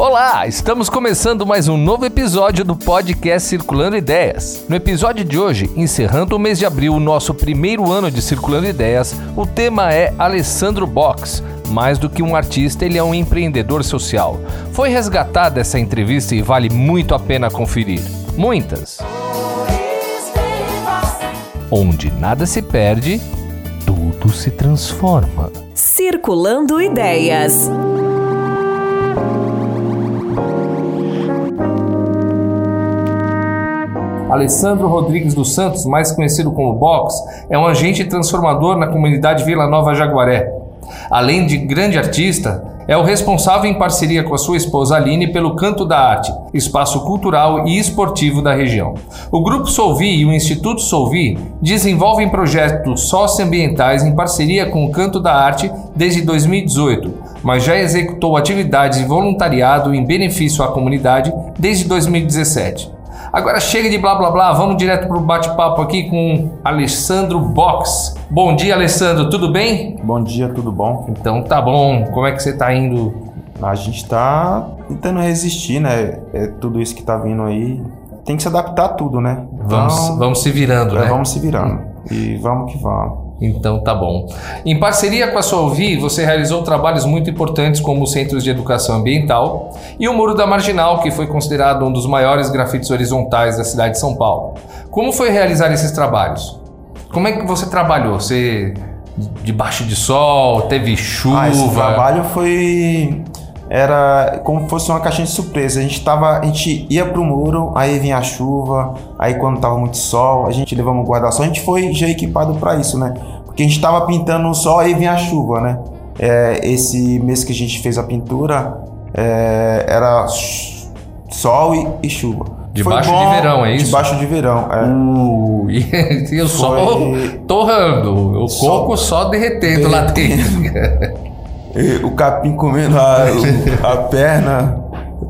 Olá, estamos começando mais um novo episódio do podcast Circulando Ideias. No episódio de hoje, encerrando o mês de abril, nosso primeiro ano de Circulando Ideias, o tema é Alessandro Box. Mais do que um artista, ele é um empreendedor social. Foi resgatada essa entrevista e vale muito a pena conferir. Muitas. Onde nada se perde, tudo se transforma. Circulando Ideias. Alessandro Rodrigues dos Santos, mais conhecido como Box, é um agente transformador na comunidade Vila Nova Jaguaré. Além de grande artista, é o responsável em parceria com a sua esposa Aline pelo Canto da Arte, espaço cultural e esportivo da região. O Grupo Solvi e o Instituto Solvi desenvolvem projetos socioambientais em parceria com o Canto da Arte desde 2018, mas já executou atividades de voluntariado em benefício à comunidade desde 2017. Agora chega de blá blá blá, vamos direto para o bate-papo aqui com Alessandro Box. Bom dia, Alessandro, tudo bem? Bom dia, tudo bom? Então tá bom. Como é que você está indo? A gente está tentando resistir, né? É tudo isso que está vindo aí. Tem que se adaptar a tudo, né? Vamos, Então, vamos se virando, é, né? Vamos se virando. E vamos que vamos. Então tá bom. Em parceria com a Solvi, você realizou trabalhos muito importantes como os Centros de Educação Ambiental e o Muro da Marginal, que foi considerado um dos maiores grafites horizontais da cidade de São Paulo. Como foi realizar esses trabalhos? Como é que você trabalhou? Você debaixo de sol, teve chuva? Ah, esse trabalho foi. Era como se fosse uma caixinha de surpresa. A gente, tava, a gente ia pro muro, aí vinha a chuva, aí quando tava muito sol, a gente levava um guarda-sol. A gente foi já equipado para isso, né? Porque a gente tava pintando o sol, aí vinha a chuva, né? É, esse mês que a gente fez a pintura, é, era sol e, e chuva. Debaixo Foi de verão, é isso? Debaixo de verão, é. Uh, e, e o sol torrando, o coco só derretendo lá dentro. O capim comendo a, a perna.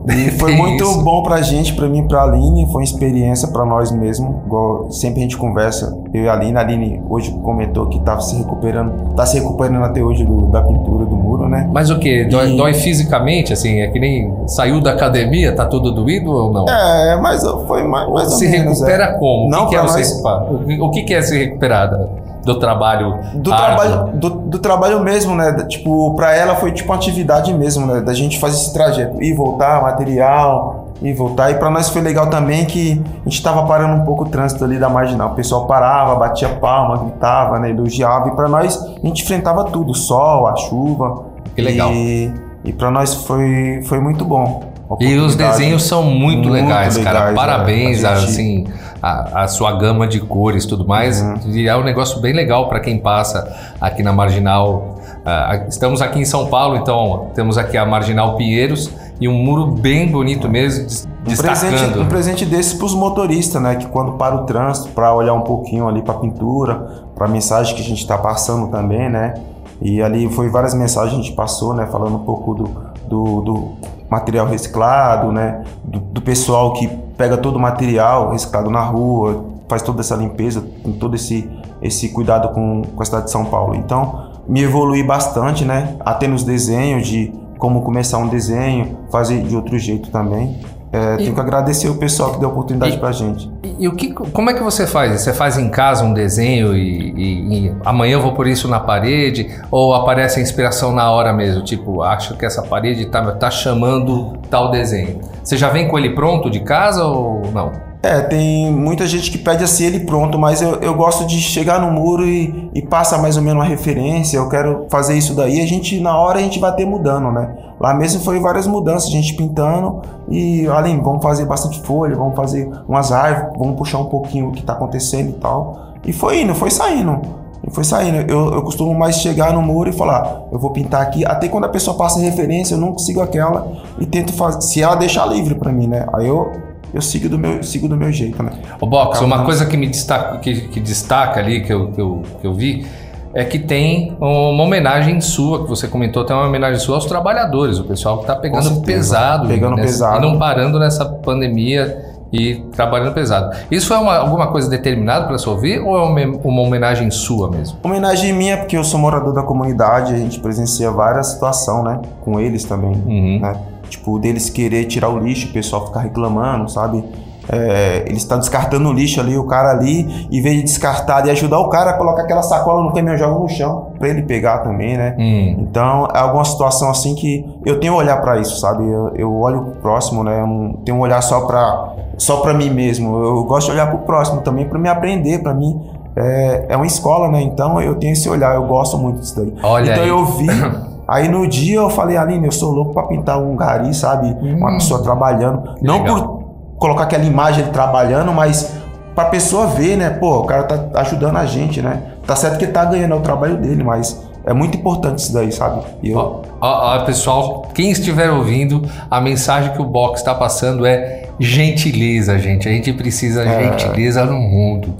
E foi muito isso? bom pra gente, pra mim pra Aline. Foi uma experiência pra nós mesmo. Igual sempre a gente conversa, eu e a Aline. A Aline hoje comentou que tava se recuperando, tá se recuperando até hoje do- da pintura do muro, né? Mas o que? Dói, E- dói fisicamente, assim? É que nem saiu da academia, tá tudo doído ou não? É, mas foi mais, mais se menos, recupera é. como? Não, o que, que é o nós- se recuperar? O que- que, é se recuperar da- do trabalho? Do trabalho, do, do trabalho mesmo, né? Tipo, pra ela foi tipo uma atividade mesmo, né? Da gente fazer esse trajeto, e voltar, material, e voltar. E pra nós foi legal também que a gente tava parando um pouco o trânsito ali da marginal. O pessoal parava, batia palma, gritava, né? Elogiava. E pra nós, a gente enfrentava tudo, o sol, a chuva. Que legal. E, e pra nós foi, foi muito bom. E os desenhos são muito, Muito legais, cara. legais, Parabéns, né? A gente- assim, a, a sua gama de cores e tudo mais. Uhum. E é um negócio bem legal para quem passa aqui na Marginal. Ah, estamos aqui em São Paulo, então temos aqui a Marginal Pinheiros e um muro bem bonito mesmo, Um presente, um presente desse para os motoristas, né? Que quando para o trânsito, para olhar um pouquinho ali para a pintura, para a mensagem que a gente está passando também, né? E ali foi várias mensagens que a gente passou, né? Falando um pouco do, do, do material reciclado, né? Do, do pessoal que pega todo o material reciclado na rua, faz toda essa limpeza, tem todo esse, esse cuidado com, com a cidade de São Paulo. Então, me evolui bastante, né? Até nos desenhos de como começar um desenho, fazer de outro jeito também. É, tenho que agradecer o pessoal que deu a oportunidade E- pra gente. E, e o que, como é que você faz? Você faz em casa um desenho e, e- e amanhã eu vou por isso na parede? Ou aparece a inspiração na hora mesmo? Tipo, acho que essa parede tá, tá chamando tal desenho. Você já vem com ele pronto de casa ou não? É, tem muita gente que pede assim ele pronto, mas eu, eu gosto de chegar no muro e, e passa mais ou menos uma referência. Eu quero fazer isso daí. A gente, na hora, a gente vai ter mudando, né? Lá mesmo foi várias mudanças, a gente pintando e além, vamos fazer bastante folha, vamos fazer umas árvores, vamos puxar um pouquinho o que tá acontecendo e tal. E foi indo, foi saindo. E foi saindo. Eu, eu costumo mais chegar no muro e falar, eu vou pintar aqui. Até quando a pessoa passa referência, eu não consigo aquela e tento fazer. Se ela deixar livre pra mim, né? Aí eu, eu sigo do meu, sigo do meu jeito, né? O Box, uma coisa que me destaca, que, que destaca ali, que eu, que, eu, que eu vi, é que tem uma homenagem sua, que você comentou, tem uma homenagem sua aos trabalhadores, o pessoal que está pegando certeza. pesado, Pegando nessa- pesado. e não parando nessa pandemia e trabalhando pesado. Isso é uma, alguma coisa determinada para você ouvir ou é uma, uma, homenagem sua mesmo? Homenagem minha, porque eu sou morador da comunidade, a gente presencia várias situações, né? Com eles também, uhum. né? Tipo, deles querer tirar o lixo, o pessoal ficar reclamando, sabe? É, eles estão descartando o lixo ali, o cara ali, em vez de descartar e ajudar o cara a colocar aquela sacola no caminhão, joga no chão, para ele pegar também, né? Hum. Então, é alguma situação assim que eu tenho olhar para isso, sabe? Eu, eu olho pro próximo, né? Eu não tenho um olhar só para só para mim mesmo. Eu gosto de olhar pro próximo também para me aprender, para mim é, é uma escola, né? Então, eu tenho esse olhar, eu gosto muito disso daí. Olha então, aí. eu vi Aí no dia eu falei, Aline, eu sou louco para pintar um gari, sabe? Hum, uma pessoa trabalhando. Não legal. por colocar aquela imagem ele trabalhando, mas para a pessoa ver, né? Pô, o cara tá ajudando a gente, né? Tá certo que ele tá ganhando é o trabalho dele, mas é muito importante isso daí, sabe? E eu... ó, ó, ó, pessoal, quem estiver ouvindo, a mensagem que o Box está passando é gentileza, gente. A gente precisa de é... gentileza no mundo.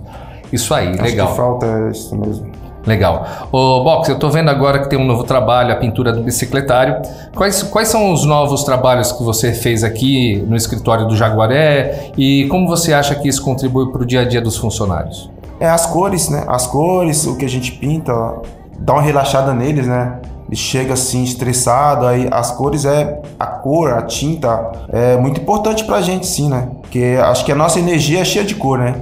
Isso aí, Acho legal. Que falta isso mesmo. Legal. Ô, Box, eu estou vendo agora que tem um novo trabalho, a pintura do bicicletário. Quais, quais são os novos trabalhos que você fez aqui no escritório do Jaguaré e como você acha que isso contribui para o dia a dia dos funcionários? É as cores, né? As cores, o que a gente pinta, dá uma relaxada neles, né? Ele chega assim estressado, aí as cores é a cor, a tinta é muito importante pra gente sim, né? Porque acho que a nossa energia é cheia de cor, né?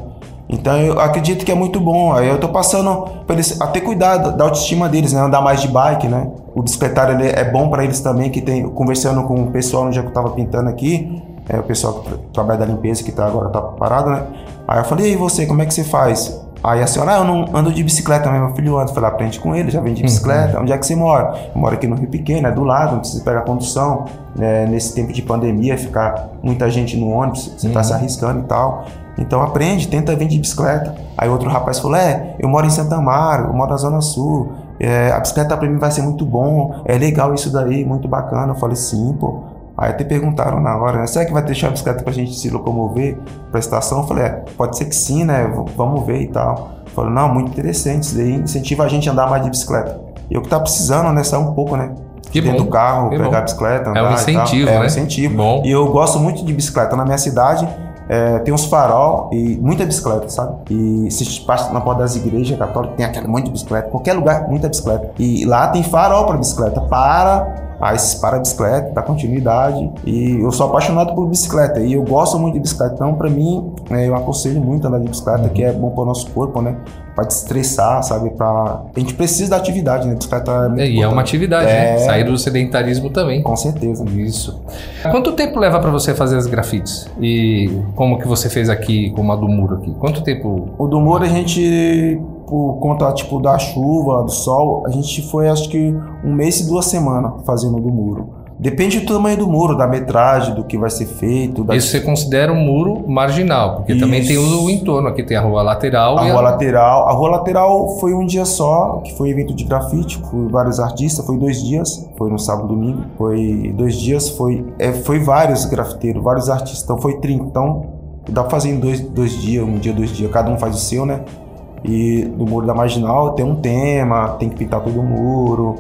Então eu acredito que é muito bom. Aí eu tô passando para eles a ter cuidado da autoestima deles, né? Andar mais de bike, né? O bicicletário é bom para eles também, que tem conversando com o pessoal no dia que eu tava pintando aqui, é, o pessoal que trabalha da limpeza que tá agora tá parado, né? Aí eu falei, e você, como é que você faz? Aí a senhora, ah, eu não ando de bicicleta, meu filho anda. Eu falei, aprende com ele, já vem de bicicleta. Uhum. Onde é que você mora? Eu moro aqui no Rio Pequeno, é do lado, não precisa pegar condução. É, nesse tempo de pandemia, ficar muita gente no ônibus, você uhum. tá se uhum. arriscando e tal. Então aprende, tenta vir de bicicleta. Aí outro rapaz falou: É, eu moro em Santa Amaro, eu moro na Zona Sul. É, a bicicleta para mim vai ser muito bom, é legal isso daí, muito bacana. Eu falei: Sim, pô. Aí até perguntaram na hora, né? Será que vai deixar a bicicleta pra gente se locomover pra estação? Eu falei, é, pode ser que sim, né? Vamos ver e tal. Falei, não, muito interessante, isso daí incentiva a gente a andar mais de bicicleta. E eu que tá precisando, né? Sair um pouco, né? Que dentro bom. do carro, pegar bom. a bicicleta, andar É um incentivo, né? É um incentivo. Bom. E eu gosto muito de bicicleta. Na minha cidade, é, tem uns farol e muita bicicleta, sabe? E se passa na porta das igrejas católicas, tem aquela monte de bicicleta. Qualquer lugar, muita bicicleta. E lá tem farol para bicicleta. Para Aí esses para bicicleta, dá continuidade. E eu sou apaixonado por bicicleta e eu gosto muito de bicicleta. Então, para mim, é, eu aconselho muito andar de bicicleta, que é bom para o nosso corpo, né? Para desestressar, sabe? Pra... A gente precisa da atividade, né? Bicicleta é é, E é uma atividade, né? é... né? Sair do sedentarismo também. Com certeza. Isso. Quanto tempo leva para você fazer as grafites? E como que você fez aqui com a do muro aqui? Quanto tempo? O do muro a gente por conta tipo da chuva, do sol, a gente foi acho que um mês e duas semanas fazendo do muro. Depende do tamanho do muro, da metragem, do que vai ser feito. Da... Isso você considera um muro marginal, porque Isso. também tem o entorno, aqui tem a rua lateral. A rua a... lateral. A rua lateral foi um dia só, que foi um evento de grafite, foi vários artistas, foi dois dias, foi no sábado e domingo, foi dois dias, foi, é, foi vários grafiteiros, vários artistas, então foi 30. Então dá pra fazer em dois, dois dias, um dia, dois dias, cada um faz o seu, né? E no muro da marginal tem um tema, tem que pintar todo o muro,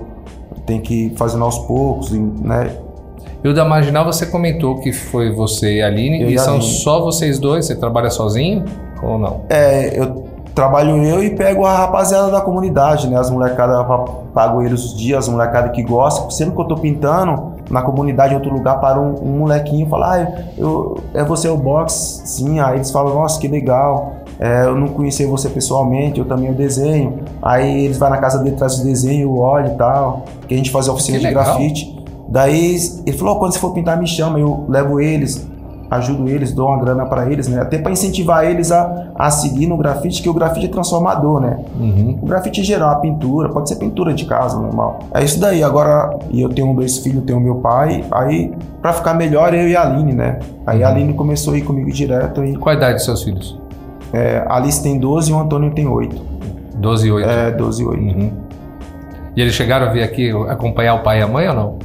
tem que fazer aos poucos, né? E o da marginal você comentou que foi você e a Aline, eu e, e são Aline. só vocês dois? Você trabalha sozinho ou não? É, eu trabalho eu e pego a rapaziada da comunidade, né? As molecadas, pago eles os dias, as molecadas que gostam. Sempre que eu tô pintando na comunidade, em outro lugar, para um, um molequinho e fala, ah, eu, é você o box? Sim, aí eles falam, nossa, que legal. É, eu não conheci você pessoalmente, eu também o desenho. Aí eles vão na casa dele, traz o desenho, o óleo e tal, que a gente faz a oficina de grafite. Daí ele falou: oh, quando você for pintar, me chama, eu levo eles, ajudo eles, dou uma grana para eles, né? Até para incentivar eles a, a seguir no grafite, que o grafite é transformador, né? Uhum. O grafite em geral, a pintura, pode ser pintura de casa, normal. É isso daí. Agora, e eu tenho dois filhos, tenho meu pai, aí para ficar melhor eu e a Aline, né? Aí uhum. a Aline começou a ir comigo direto. E... Qual a idade dos seus filhos? É, Alice tem 12 e o Antônio tem 8. 12 e 8? É, 12 e 8. Uhum. E eles chegaram a vir aqui acompanhar o pai e a mãe ou não?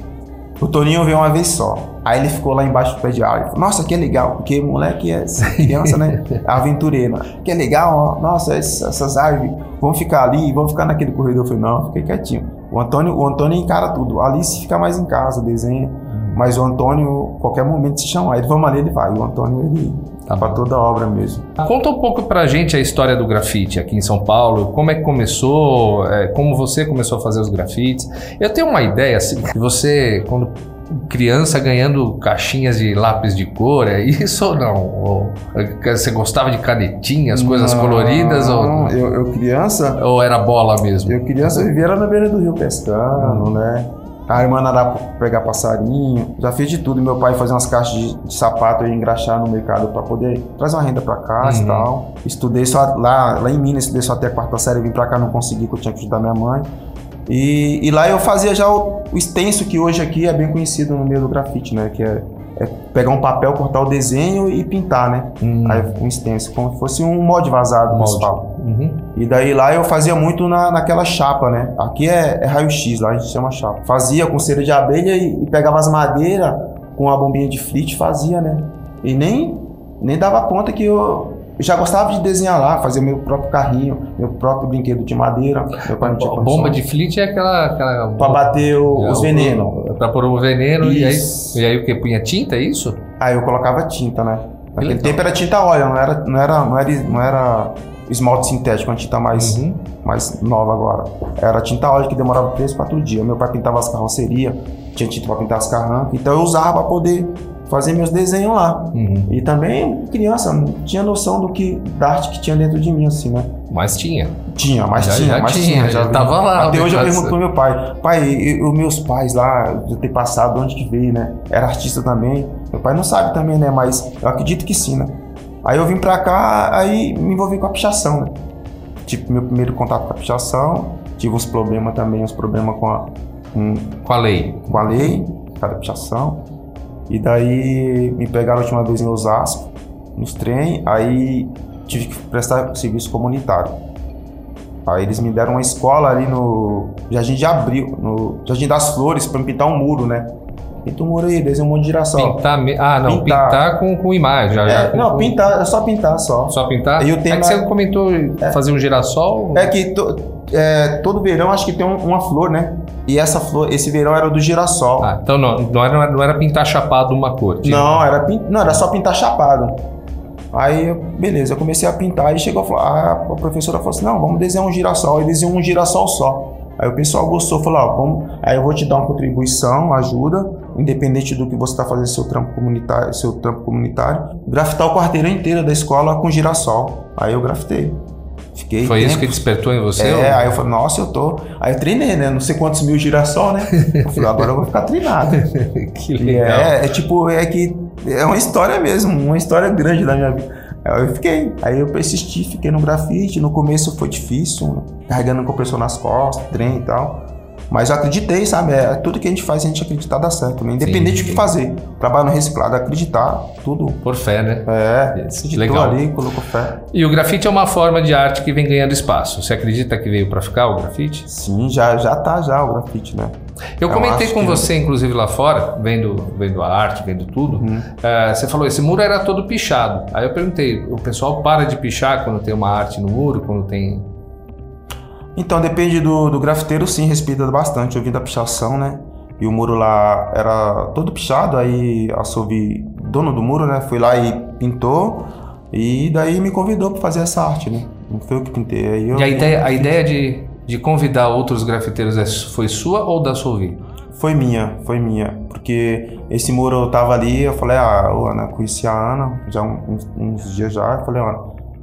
O Toninho veio uma vez só. Aí ele ficou lá embaixo do pé de árvore. Nossa, que legal, porque moleque é criança, né? Aventureiro. Que legal, ó. Nossa, essas árvores vão ficar ali, vão ficar naquele corredor. Eu falei, não, fiquei quietinho. O Antônio, o Antônio encara tudo. A Alice fica mais em casa, desenha. Mas o Antônio, qualquer momento se chamar, ele vamos ali, ele vai. O Antônio, ele Tá bom. toda a obra mesmo. Conta um pouco pra gente a história do grafite aqui em São Paulo, como é que começou, é, como você começou a fazer os grafites. Eu tenho uma ideia, assim, que você, quando criança ganhando caixinhas de lápis de cor, é isso ou não? Ou, é, você gostava de canetinhas, coisas Não, coloridas ou, Eu, eu criança, ou era bola mesmo? eu criança eu vivia lá na beira do rio pescando, né? A irmã nadar pra pegar passarinho, já fiz de tudo. Meu pai fazia umas caixas de, de sapato e engraxar no mercado para poder trazer uma renda para casa Uhum. e tal. Estudei só lá, lá em Minas, estudei só até a quarta série, vim para cá, não consegui, porque eu tinha que ajudar minha mãe. E, e lá eu fazia já o, o extenso, que hoje aqui é bem conhecido no meio do grafite, né? Que é, é pegar um papel, cortar o desenho e pintar, né? Hum, Aí um extenso, como se fosse um molde vazado, pessoal. uhum. E daí lá eu fazia muito na, naquela chapa, né? Aqui é, é raio-x, lá a gente chama chapa. Fazia com cera de abelha e, e pegava as madeiras com a bombinha de flit e fazia, né? E nem, nem dava conta que eu, eu já gostava de desenhar lá, fazer meu próprio carrinho, meu próprio brinquedo de madeira. Meu pai não tinha A condição. bomba de flit é aquela... aquela Pra bater o- É, os o- venenos. Pra pôr o veneno e aí, Isso. e aí o que? Punha tinta, é isso? Aí eu colocava tinta, né? Naquele tempo era tinta óleo, não era, não era, não era, não era esmalte sintético, uma tinta mais, Uhum. mais nova agora. Era tinta óleo que demorava 3, 4 dias. Meu pai pintava as carrocerias, tinha tinta para pintar as carrancas, então eu usava para poder fazer meus desenhos lá. Uhum. E também, criança, não tinha noção do que da arte que tinha dentro de mim, assim, né? Mas tinha. Tinha, mas Já- tinha, já mas tinha, tinha. já vi. tava lá, Até o hoje eu pergunto pro meu pai, pai, os meus pais lá, de ter passado, onde que veio, né? Era artista também. Meu pai não sabe também, né? Mas eu acredito que sim, né? Aí eu vim pra cá, aí me envolvi com a pichação, né? Tipo, meu primeiro contato com a pichação. Tive uns problemas também, uns problemas com a, com, Com a lei. com a lei, cada pichação. E daí me pegaram a última vez em Osasco, nos trem, aí tive que prestar serviço comunitário. Aí eles me deram uma escola ali no Jardim de Abril, no Jardim das Flores, pra me pintar um muro, né? Pinta um muro aí, desenha um monte de girassol. Pintar. Ah, não, pintar, Pintar. com, com imagem. já- já É, com- não, pintar, é só pintar só. Só pintar? E o É tema- que você comentou fazer um girassol. É que to- é, todo verão acho que tem um- uma flor, né? E essa flor, esse verão era do girassol. Ah, então não, não era, não era pintar chapado uma cor. tinha- Não, era, não, era só pintar chapado. Aí, beleza, eu comecei a pintar e chegou a a professora falou assim, não, vamos desenhar um girassol. Aí desenhou um girassol só. Aí o pessoal gostou, falou, ó, vamos, aí eu vou te dar uma contribuição, ajuda, independente do que você está fazendo seu trampo comunitário, seu trampo comunitário, grafitar o quarteirão inteiro da escola com girassol. Aí eu grafitei. Fiquei Foi isso tempo- que despertou em você? é, ou- aí eu falei, nossa, eu tô. Aí eu treinei, né? Não sei quantos mil girassol, né? Eu falei, agora eu vou ficar treinado. que legal. é, é tipo, é que é uma história mesmo, uma história grande da minha vida. Aí eu fiquei, aí eu persisti, fiquei no grafite. No começo foi difícil, carregando o compressor nas costas, trem e tal. Mas eu acreditei, sabe? É, tudo que a gente faz, a gente acreditar dá certo, né? Independente Sim, do que fazer. Trabalho no reciclado, acreditar, tudo. Por fé, né? É, acreditou legal. ali, colocou fé. E o grafite é uma forma de arte que vem ganhando espaço. Você acredita que veio pra ficar o grafite? Sim, já, já tá já o grafite, né? Eu Eu comentei com que- você, inclusive lá fora, vendo, vendo a arte, vendo tudo. Eh, você falou, esse muro era todo pichado. Aí eu perguntei, o pessoal para de pichar quando tem uma arte no muro, quando tem. Então, depende do, do grafiteiro, sim, respeita bastante. Eu vim da pichação, né? E o muro lá era todo pichado, aí a Sovi, dono do muro, né? Foi lá e pintou. E daí me convidou para fazer essa arte, né? Não foi eu que pintei. Aí eu, E a ideia, a ideia de, de convidar outros grafiteiros é- foi sua ou da Solvi? Foi minha, foi minha. Porque esse muro eu tava ali, eu falei, ah, Ana, conheci a Ana já uns, uns dias já. Eu falei, Ana,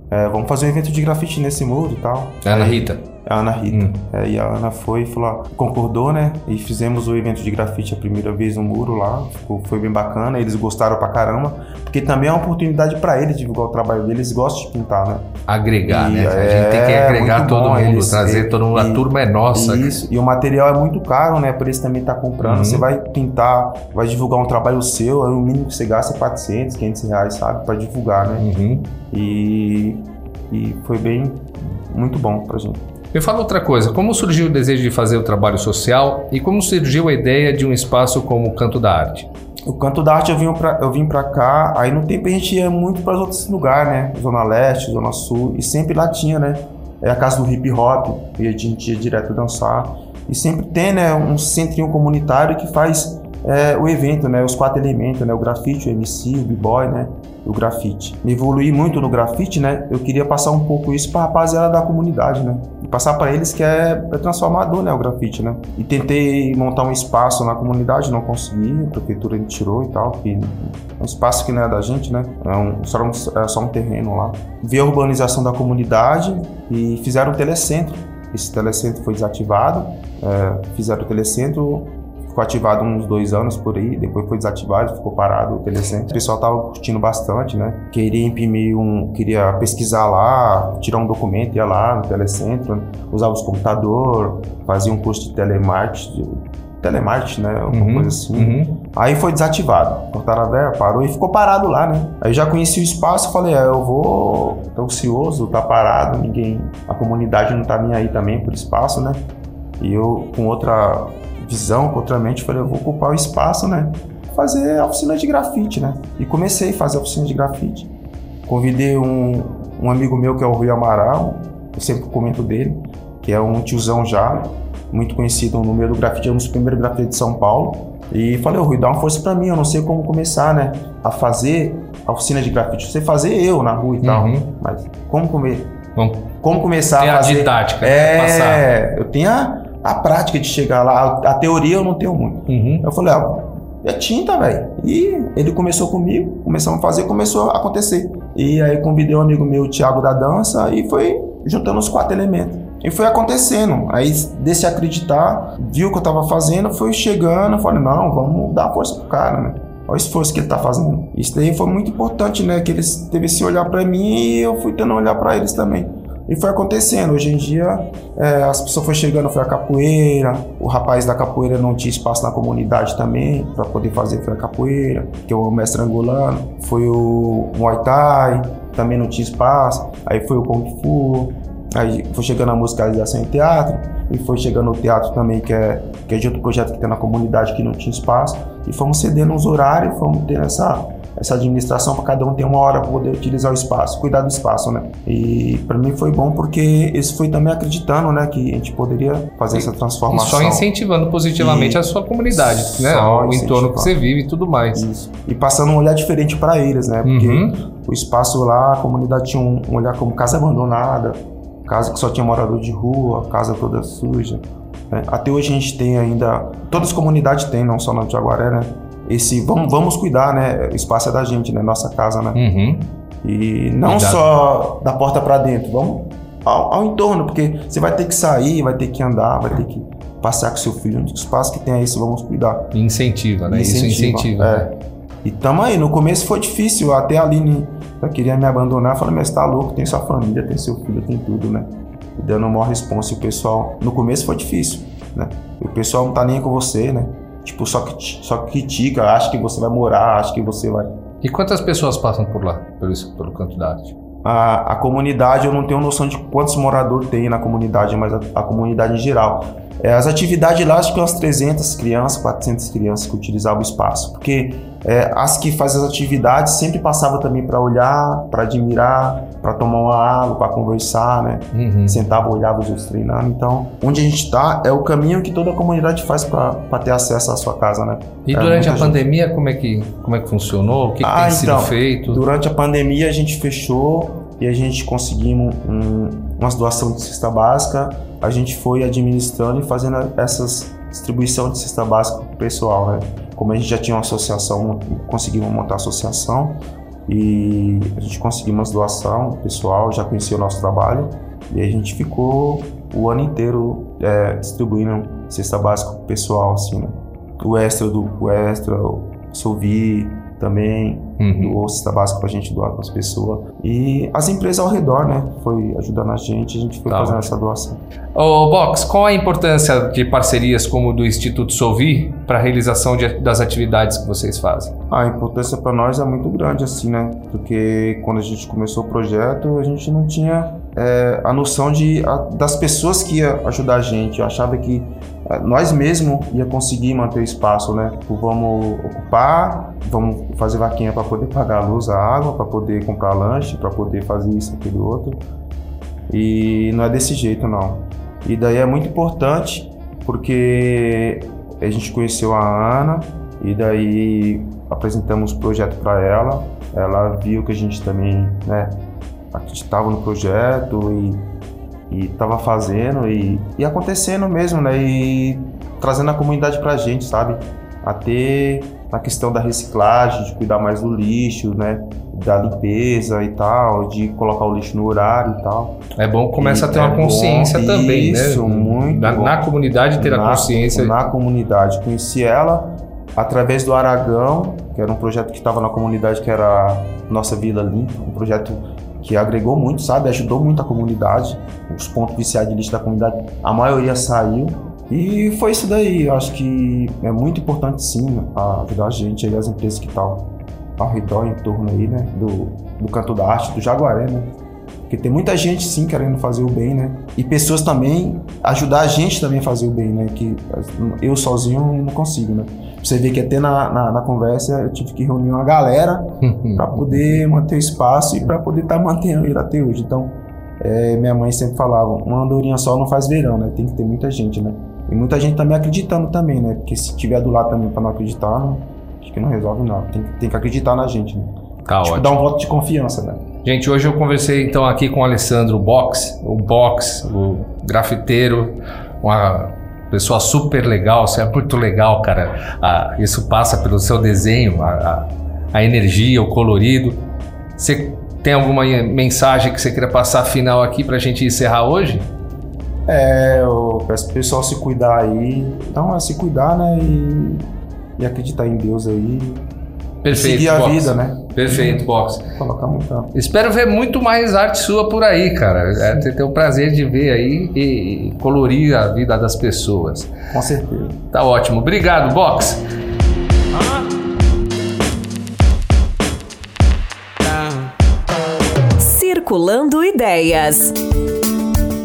é, vamos fazer um evento de grafite nesse muro e tal. Ana Aí- Rita. A Ana Rita. Hum. É, e a Ana foi e falou, concordou, né? E fizemos o evento de grafite a primeira vez no muro lá. Ficou, foi bem bacana, eles gostaram pra caramba. Porque também é uma oportunidade pra eles divulgar o trabalho deles. Eles gostam de pintar, né? Agregar, E né? A gente tem que é, agregar todo bom, mundo, eles- trazer todo mundo. A e- turma é nossa. Isso. E o material é muito caro, né? Por eles também estar comprando. Uhum. Você vai pintar, vai divulgar um trabalho seu, aí o mínimo que você gasta é 400, 500 reais, sabe? Pra divulgar, né? Uhum. E, e foi bem, muito bom pra gente. Me fala outra coisa, como surgiu o desejo de fazer o trabalho social e como surgiu a ideia de um espaço como o Canto da Arte? O canto da arte eu vim pra, eu vim cá, aí no tempo a gente ia muito para outros lugares, né? Zona Leste, Zona Sul, e sempre lá tinha, né? É a casa do hip hop, e a gente ia direto dançar. E sempre tem, né, um centrinho comunitário que faz é, o evento, né? Os quatro elementos, né? O grafite, o MC, o b-boy, né? O grafite. Me evoluí muito no grafite, né? Eu queria passar um pouco isso para rapaziada da comunidade, né? E passar para eles que é, é, transformador, né? O grafite, né? E tentei montar um espaço na comunidade, não consegui, a prefeitura me tirou e tal, que é um espaço que não é da gente, né? É, um, só, um, é só um terreno lá. Vi a urbanização da comunidade e fizeram um telecentro. Esse telecentro foi desativado, é, fizeram o telecentro ficou ativado uns dois anos por aí, depois foi desativado, ficou parado o telecentro. O pessoal tava curtindo bastante, né? Queria imprimir um, queria pesquisar lá, tirar um documento, ia lá no telecentro, né? usava os computador, fazia um curso de telemarketing, telemarketing, né? Alguma uhum, coisa assim. Uhum. Aí foi desativado. Cortaram a verba, parou e ficou parado lá, né? Aí já conheci o espaço, falei, é, eu vou, tô ansioso, tá parado, ninguém, a comunidade não tá nem aí também por espaço, né? E eu, com outra visão, com outra mente, falei, eu vou ocupar o espaço, né? Fazer a oficina de grafite, né? E comecei a fazer a oficina de grafite. Convidei um, um amigo meu que é o Rui Amaral, eu sempre comento dele, que é um tiozão já, muito conhecido no meio do grafite, é um dos primeiros grafites de São Paulo. E falei, Rui, dá uma força para mim, eu não sei como começar, né? A fazer a oficina de grafite. Sei fazer eu na rua e tal, uhum. mas como comer? Como começar Tem a fazer? a didática. É, passar. eu tenho a, a prática de chegar lá, a, teoria eu não tenho muito. Uhum. Eu falei, ah, é tinta, velho. E ele começou comigo, começamos a fazer, começou a acontecer. E aí convidei um amigo meu, o Thiago da dança, e foi juntando os quatro elementos. E foi acontecendo. Aí, desse acreditar, viu o que eu tava fazendo, foi chegando, falei, não, vamos dar força pro cara, né? Olha o esforço que ele tá fazendo. Isso daí foi muito importante, né? Que eles teve esse olhar para mim e eu fui tendo olhar para eles também. E foi acontecendo. Hoje em dia, é, as pessoas foram chegando, foi a capoeira. O rapaz da capoeira não tinha espaço na comunidade também para poder fazer foi a capoeira, que é o mestre angolano. Foi o Muay Thai, também não tinha espaço. Aí foi o Kung Fu. Aí foi chegando a musicalização em teatro. E foi chegando o teatro também, que é, que é de outro projeto que tem na comunidade que não tinha espaço. E fomos cedendo uns horários, fomos tendo essa essa administração para cada um ter uma hora para poder utilizar o espaço, cuidar do espaço, né? E para mim foi bom porque isso foi também acreditando, né, que a gente poderia fazer e, essa transformação. E só incentivando positivamente e a sua comunidade, né? O entorno que você vive e tudo mais. Isso. E passando um olhar diferente para eles, né? Porque uhum. o espaço lá, a comunidade tinha um, um olhar como casa abandonada, casa que só tinha morador de rua, casa toda suja. Né? Até hoje a gente tem ainda, todas as comunidades têm, não só no Jaguaré, né? Esse vamos, vamos cuidar, né? O espaço é da gente, né? Nossa casa, né? Uhum. E não Cuidado. só da porta para dentro, vamos ao, ao, entorno, porque você vai ter que sair, vai ter que andar, vai ter que passear com seu filho. O espaço que tem aí, vamos cuidar. Incentiva, né? Incentiva, Isso incentiva. É. E tamo aí, no começo foi difícil, até a Aline queria me abandonar, falei, mas tá louco, tem sua família, tem seu filho, tem tudo, né? E dando uma resposta, e o pessoal, no começo foi difícil, né? O pessoal não tá nem com você, né? Tipo, só, só critica, acha que você vai morar, acha que você vai. E quantas pessoas passam por lá, pelo, pelo canto da arte? A, a comunidade, eu não tenho noção de quantos moradores tem na comunidade, mas a, a comunidade em geral. É, as atividades lá, acho que umas 300 crianças, 400 crianças que utilizavam o espaço. Porque é, as que fazem as atividades sempre passavam também para olhar, para admirar, para tomar uma água, para conversar, né? Uhum. Sentava, olhava os outros treinando. Então, onde a gente está é o caminho que toda a comunidade faz para ter acesso à sua casa, né? E é, durante a pandemia, como é, que, como é que funcionou? O que, ah, que tem então, sido feito? Durante a pandemia, a gente fechou e a gente conseguimos um, umas doações de cesta básica. A gente foi administrando e fazendo essas distribuição de cesta básica para o pessoal, né? Como a gente já tinha uma associação, conseguimos montar a associação e a gente conseguiu umas doação, o pessoal já conhecia o nosso trabalho e a gente ficou o ano inteiro é, distribuindo cesta básica para o pessoal, assim, né? O extra do o extra, o Sovi, também uhum. doou cesta básica pra gente doar para as pessoas. E as empresas ao redor, né? Foi ajudando a gente, a gente foi tá fazendo essa doação. Ô, Box, qual a importância de parcerias como do Instituto Solvi para a realização de, das atividades que vocês fazem? A importância para nós é muito grande, assim, né? Porque quando a gente começou o projeto, a gente não tinha é, a noção de, a, das pessoas que iam ajudar a gente. Eu achava que é, nós mesmos ia conseguir manter o espaço, né? Tipo, vamos ocupar, vamos fazer vaquinha para poder pagar a luz, a água, para poder comprar lanche, para poder fazer isso, aquele outro. E não é desse jeito, não. E daí é muito importante porque a gente conheceu a Ana, E daí apresentamos o projeto para ela. Ela viu que a gente também, né, acreditava no projeto e estava fazendo e, e acontecendo mesmo, né? E trazendo a comunidade para a gente, sabe? A ter na questão da reciclagem, de cuidar mais do lixo, né? Da limpeza e tal, de colocar o lixo no horário e tal. É bom que começa e a ter é uma consciência bom, também, isso, né? Isso, muito. Na, na, comunidade ter na, a consciência. Na comunidade. Conheci ela através do Aragão, que era um projeto que estava na comunidade, que era Nossa Vila Limpa, um projeto que agregou muito, sabe? Ajudou muito a comunidade. Os pontos viciados de lixo da comunidade, a maioria saiu. E foi isso daí. Eu acho que é muito importante sim ajudar a gente aí, as empresas que estão ao redor, em torno aí, né? Do, do canto da arte, do Jaguaré, né? Porque tem muita gente sim querendo fazer o bem, né? E pessoas também ajudar a gente também a fazer o bem, né? Que eu sozinho não consigo, né? Você vê que até na, na, na conversa eu tive que reunir uma galera para poder manter o espaço e para poder estar tá mantendo ele até hoje. Então, é, minha mãe sempre falava, uma andorinha só não faz verão, né? Tem que ter muita gente, né? E muita gente também acreditando também, né? Porque se tiver do lado também para não acreditar, não, acho que não resolve nada. Tem, tem que acreditar na gente, né? Tá tipo, ótimo. dar um voto de confiança, né? Gente, hoje eu conversei então aqui com o Alessandro Box, o Box, o grafiteiro, uma pessoa super legal, você é muito legal, cara. Ah, isso passa pelo seu desenho, a, a, energia, o colorido. Você tem alguma mensagem que você queira passar final aqui pra gente encerrar hoje? É, eu peço pro pessoal se cuidar aí. Então, é se cuidar, né? E, e acreditar em Deus aí. Perfeito. Seguir a Box. vida, né? Perfeito, Box. Colocar muito. Espero ver muito mais arte sua por aí, cara. É, ter o prazer de ver aí e, e colorir a vida das pessoas. Com certeza. Tá ótimo. Obrigado, Box. Circulando Ideias.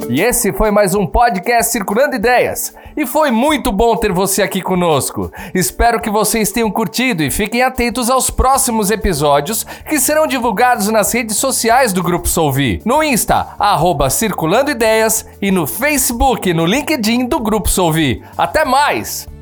E esse foi mais um podcast Circulando Ideias. E foi muito bom ter você aqui conosco. Espero que vocês tenham curtido e fiquem atentos aos próximos episódios que serão divulgados nas redes sociais do Grupo Solvi. No Insta, arroba Circulando Ideias e no Facebook e no LinkedIn do Grupo Solvi. Até mais!